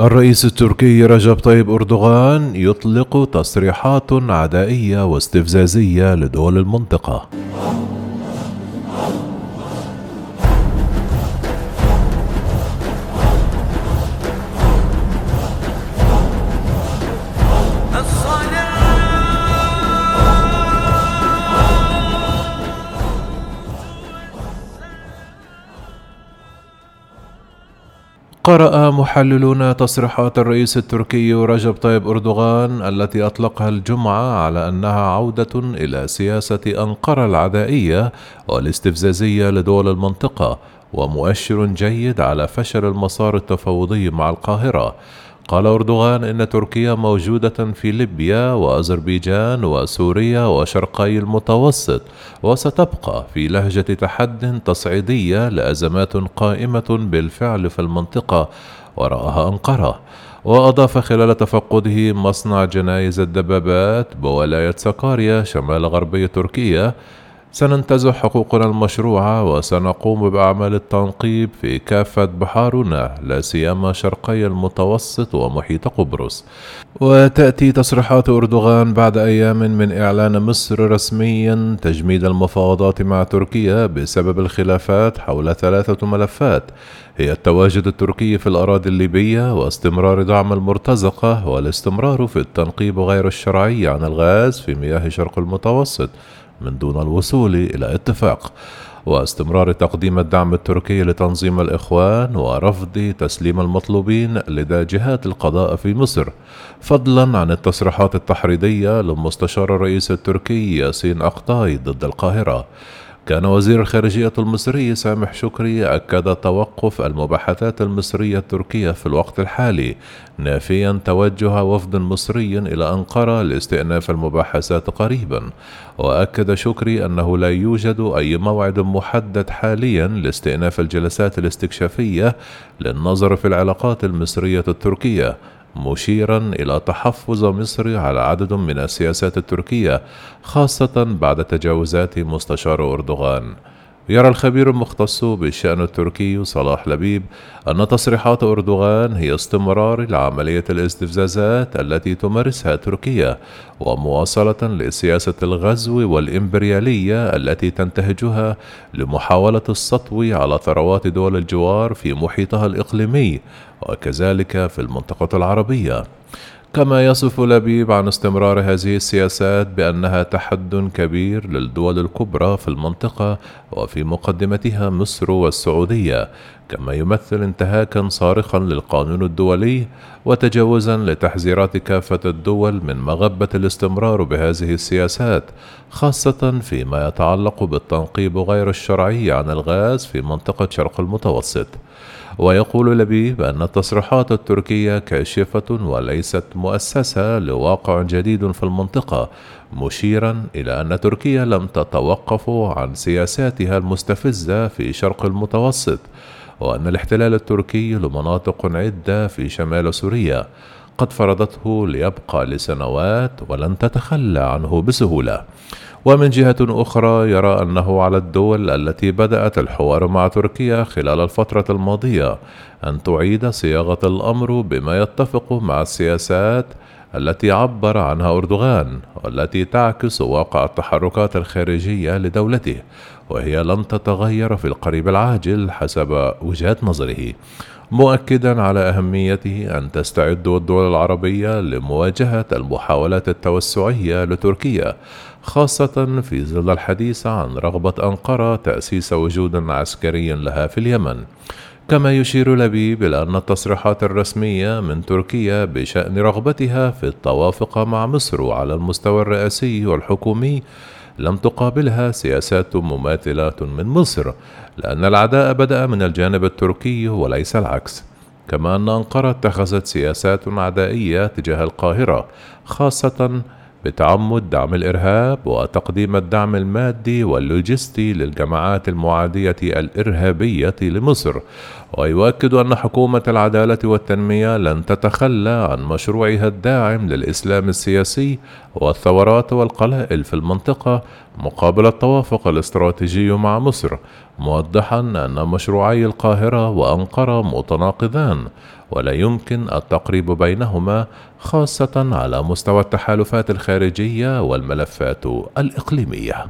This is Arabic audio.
الرئيس التركي رجب طيب أردوغان يطلق تصريحات عدائية واستفزازية لدول المنطقة. قرأ محللون تصريحات الرئيس التركي رجب طيب أردوغان التي أطلقها الجمعة على أنها عودة إلى سياسة أنقرة العدائية والاستفزازية لدول المنطقة ومؤشر جيد على فشل المسار التفاوضي مع القاهرة. قال أردوغان إن تركيا موجودة في ليبيا وأذربيجان وسوريا وشرقي المتوسط وستبقى في لهجة تحد تصعيدية لأزمات قائمة بالفعل في المنطقة وراءها أنقرة. وأضاف خلال تفقده مصنع جنايز الدبابات بولاية سكاريا شمال غربي تركيا سننتزع حقوقنا المشروعة وسنقوم بأعمال التنقيب في كافة بحارنا لا سيما شرقي المتوسط ومحيط قبرص. وتأتي تصريحات أردوغان بعد أيام من إعلان مصر رسميا تجميد المفاوضات مع تركيا بسبب الخلافات حول ثلاثة ملفات. هي التواجد التركي في الأراضي الليبية واستمرار دعم المرتزقة والاستمرار في التنقيب غير الشرعي عن الغاز في مياه شرق المتوسط. من دون الوصول إلى اتفاق واستمرار تقديم الدعم التركي لتنظيم الإخوان ورفض تسليم المطلوبين لدى جهات القضاء في مصر. فضلا عن التصريحات التحريضية للمستشار الرئيس التركي ياسين أقطاي ضد القاهرة. كان وزير الخارجية المصري سامح شكري أكد توقف المباحثات المصرية التركية في الوقت الحالي نافيا توجه وفد مصري إلى أنقرة لاستئناف المباحثات قريبا وأكد شكري أنه لا يوجد أي موعد محدد حاليا لاستئناف الجلسات الاستكشافية للنظر في العلاقات المصرية التركية مشيرا إلى تحفظ مصر على عدد من السياسات التركية خاصة بعد تجاوزات مستشار أردوغان. يرى الخبير المختص بالشأن التركي صلاح لبيب أن تصريحات أردوغان هي استمرار لعملية الاستفزازات التي تمارسها تركيا ومواصلة لسياسة الغزو والإمبريالية التي تنتهجها لمحاولة السطو على ثروات دول الجوار في محيطها الإقليمي وكذلك في المنطقة العربية. كما يصف لبيب عن استمرار هذه السياسات بأنها تحد كبير للدول الكبرى في المنطقة وفي مقدمتها مصر والسعودية. كما يمثل انتهاكا صارخا للقانون الدولي وتجاوزا لتحذيرات كافة الدول من مغبة الاستمرار بهذه السياسات خاصة فيما يتعلق بالتنقيب غير الشرعي عن الغاز في منطقة شرق المتوسط. ويقول لبيب أن التصريحات التركية كاشفة وليست مؤسسة لواقع جديد في المنطقة مشيرا إلى أن تركيا لم تتوقف عن سياساتها المستفزة في شرق المتوسط. وأن الاحتلال التركي لمناطق عدة في شمال سوريا قد فرضته ليبقى لسنوات ولن تتخلى عنه بسهولة. ومن جهة أخرى يرى أنه على الدول التي بدأت الحوار مع تركيا خلال الفترة الماضية أن تعيد صياغة الأمر بما يتفق مع السياسات التي عبر عنها أردوغان والتي تعكس واقع التحركات الخارجية لدولته وهي لن تتغير في القريب العاجل حسب وجهة نظره مؤكدا على أهميته أن تستعد الدول العربية لمواجهة المحاولات التوسعية لتركيا خاصة في ظل الحديث عن رغبة أنقرة تأسيس وجود عسكري لها في اليمن. كما يشير لبيب إلى أن التصريحات الرسمية من تركيا بشأن رغبتها في التوافق مع مصر على المستوى الرئاسي والحكومي لم تقابلها سياسات مماثلة من مصر لأن العداء بدأ من الجانب التركي وليس العكس. كما أن أنقرة اتخذت سياسات عدائية تجاه القاهرة خاصة بتعمد دعم الإرهاب وتقديم الدعم المادي واللوجستي للجماعات المعادية الإرهابية لمصر. ويؤكد أن حكومة العدالة والتنمية لن تتخلى عن مشروعها الداعم للإسلام السياسي والثورات والقلائل في المنطقة مقابل التوافق الاستراتيجي مع مصر موضحا أن مشروعي القاهرة وأنقرة متناقضان ولا يمكن التقريب بينهما خاصة على مستوى التحالفات الخارجية والملفات الإقليمية.